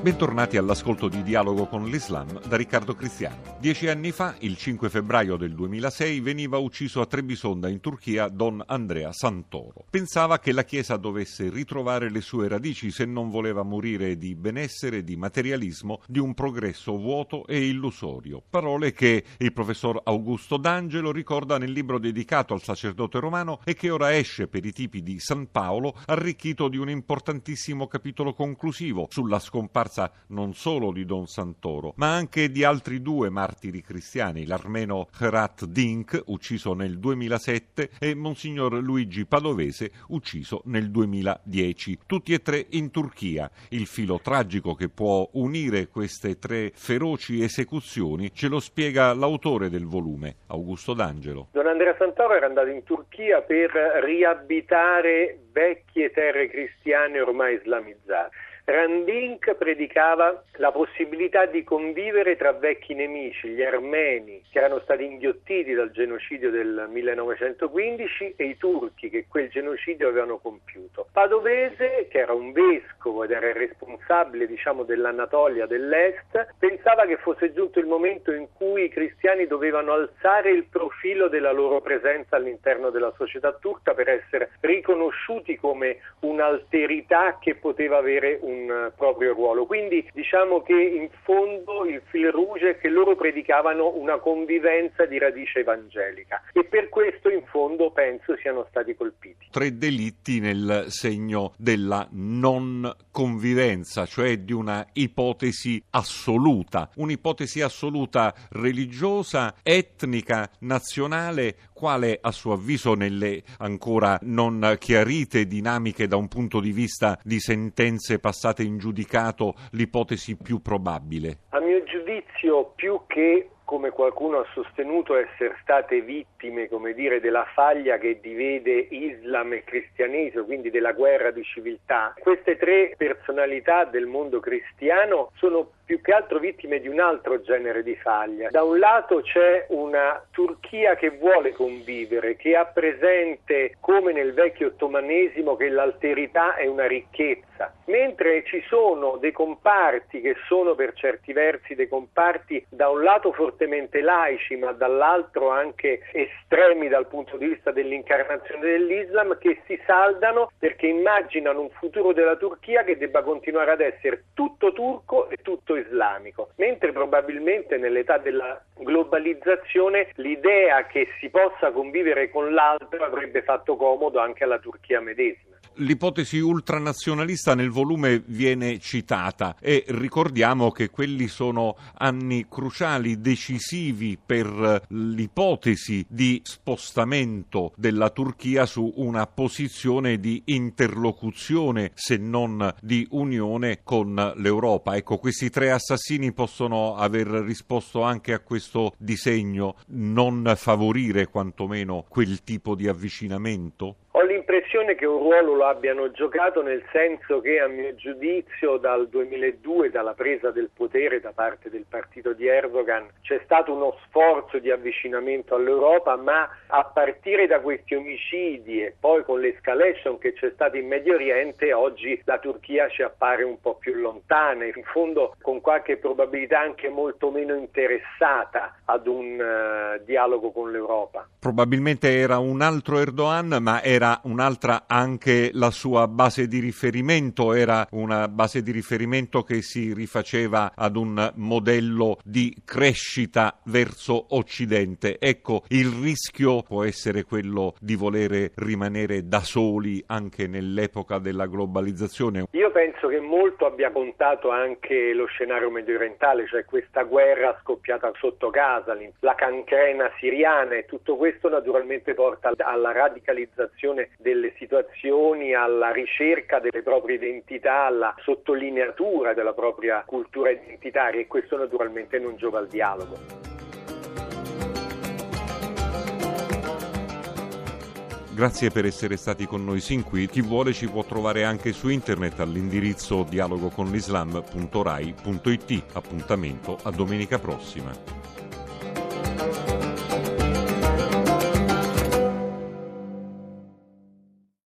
Bentornati all'ascolto di Dialogo con l'Islam da Riccardo Cristiano. Dieci anni fa, il 5 febbraio del 2006, veniva ucciso a Trebisonda in Turchia Don Andrea Santoro. Pensava che la Chiesa dovesse ritrovare le sue radici se non voleva morire di benessere, di materialismo, di un progresso vuoto e illusorio. Parole che il professor Augusto D'Angelo ricorda nel libro dedicato al sacerdote romano e che ora esce per i tipi di San Paolo, arricchito di un importantissimo capitolo conclusivo sulla scomparsa scomparsa non solo di Don Santoro, ma anche di altri due martiri cristiani, l'armeno Herat Dink, ucciso nel 2007, e Monsignor Luigi Padovese, ucciso nel 2010, tutti e tre in Turchia. Il filo tragico che può unire queste tre feroci esecuzioni ce lo spiega l'autore del volume, Augusto D'Angelo. Don Andrea Santoro era andato in Turchia per riabitare vecchie terre cristiane ormai islamizzate Randink predicava la possibilità di convivere tra vecchi nemici, gli armeni, che erano stati inghiottiti dal genocidio del 1915, e i turchi che quel genocidio avevano compiuto. Padovese, che era un vescovo ed era il responsabile diciamo, dell'Anatolia dell'Est, pensava che fosse giunto il momento in cui i cristiani dovevano alzare il profilo della loro presenza all'interno della società turca per essere riconosciuti come un'alterità che poteva avere un un proprio ruolo. Quindi diciamo che in fondo il fil rouge è che loro predicavano una convivenza di radice evangelica e per questo in fondo penso siano stati colpiti. Tre delitti nel segno della non convivenza, cioè di una ipotesi assoluta, un'ipotesi assoluta religiosa, etnica, nazionale, quale a suo avviso nelle ancora non chiarite dinamiche da un punto di vista di sentenze passate in giudicato l'ipotesi più probabile? A mio giudizio più che come qualcuno ha sostenuto, essere state vittime, dire, della faglia che divide Islam e cristianesimo, quindi della guerra di civiltà. Queste tre personalità del mondo cristiano sono più che altro vittime di un altro genere di faglia. Da un lato c'è una Turchia che vuole convivere, che ha presente, come nel vecchio ottomanesimo, che l'alterità è una ricchezza, mentre ci sono dei comparti che sono per certi versi dei comparti da un lato fortemente fortemente laici, ma dall'altro anche estremi dal punto di vista dell'incarnazione dell'Islam, che si saldano perché immaginano un futuro della Turchia che debba continuare ad essere tutto turco e tutto islamico, mentre probabilmente nell'età della globalizzazione l'idea che si possa convivere con l'altro avrebbe fatto comodo anche alla Turchia medesima l'ipotesi ultranazionalista nel volume viene citata e ricordiamo che quelli sono anni cruciali, decisivi per l'ipotesi di spostamento della Turchia su una posizione di interlocuzione, se non di unione con l'Europa. Ecco, questi tre assassini possono aver risposto anche a questo disegno, non favorire quantomeno quel tipo di avvicinamento? L'impressione che un ruolo lo abbiano giocato nel senso che a mio giudizio dal 2002, dalla presa del potere da parte del partito di Erdogan, c'è stato uno sforzo di avvicinamento all'Europa, ma a partire da questi omicidi e poi con l'escalation che c'è stata in Medio Oriente, oggi la Turchia ci appare un po' più lontana, in fondo con qualche probabilità anche molto meno interessata ad un uh, dialogo con l'Europa. Probabilmente era un altro Erdogan, ma era era un'altra anche la sua base di riferimento, era una base di riferimento che si rifaceva ad un modello di crescita verso Occidente. Ecco, il rischio può essere quello di volere rimanere da soli anche nell'epoca della globalizzazione. Io penso che molto abbia contato anche lo scenario medio orientale, cioè questa guerra scoppiata sotto casa, la cancrena siriana e tutto questo naturalmente porta alla radicalizzazione delle situazioni, alla ricerca delle proprie identità, alla sottolineatura della propria cultura identitaria e questo naturalmente non giova al dialogo. Grazie per essere stati con noi sin qui. Chi vuole ci può trovare anche su internet all'indirizzo dialogoconlislam.rai.it. Appuntamento a domenica prossima.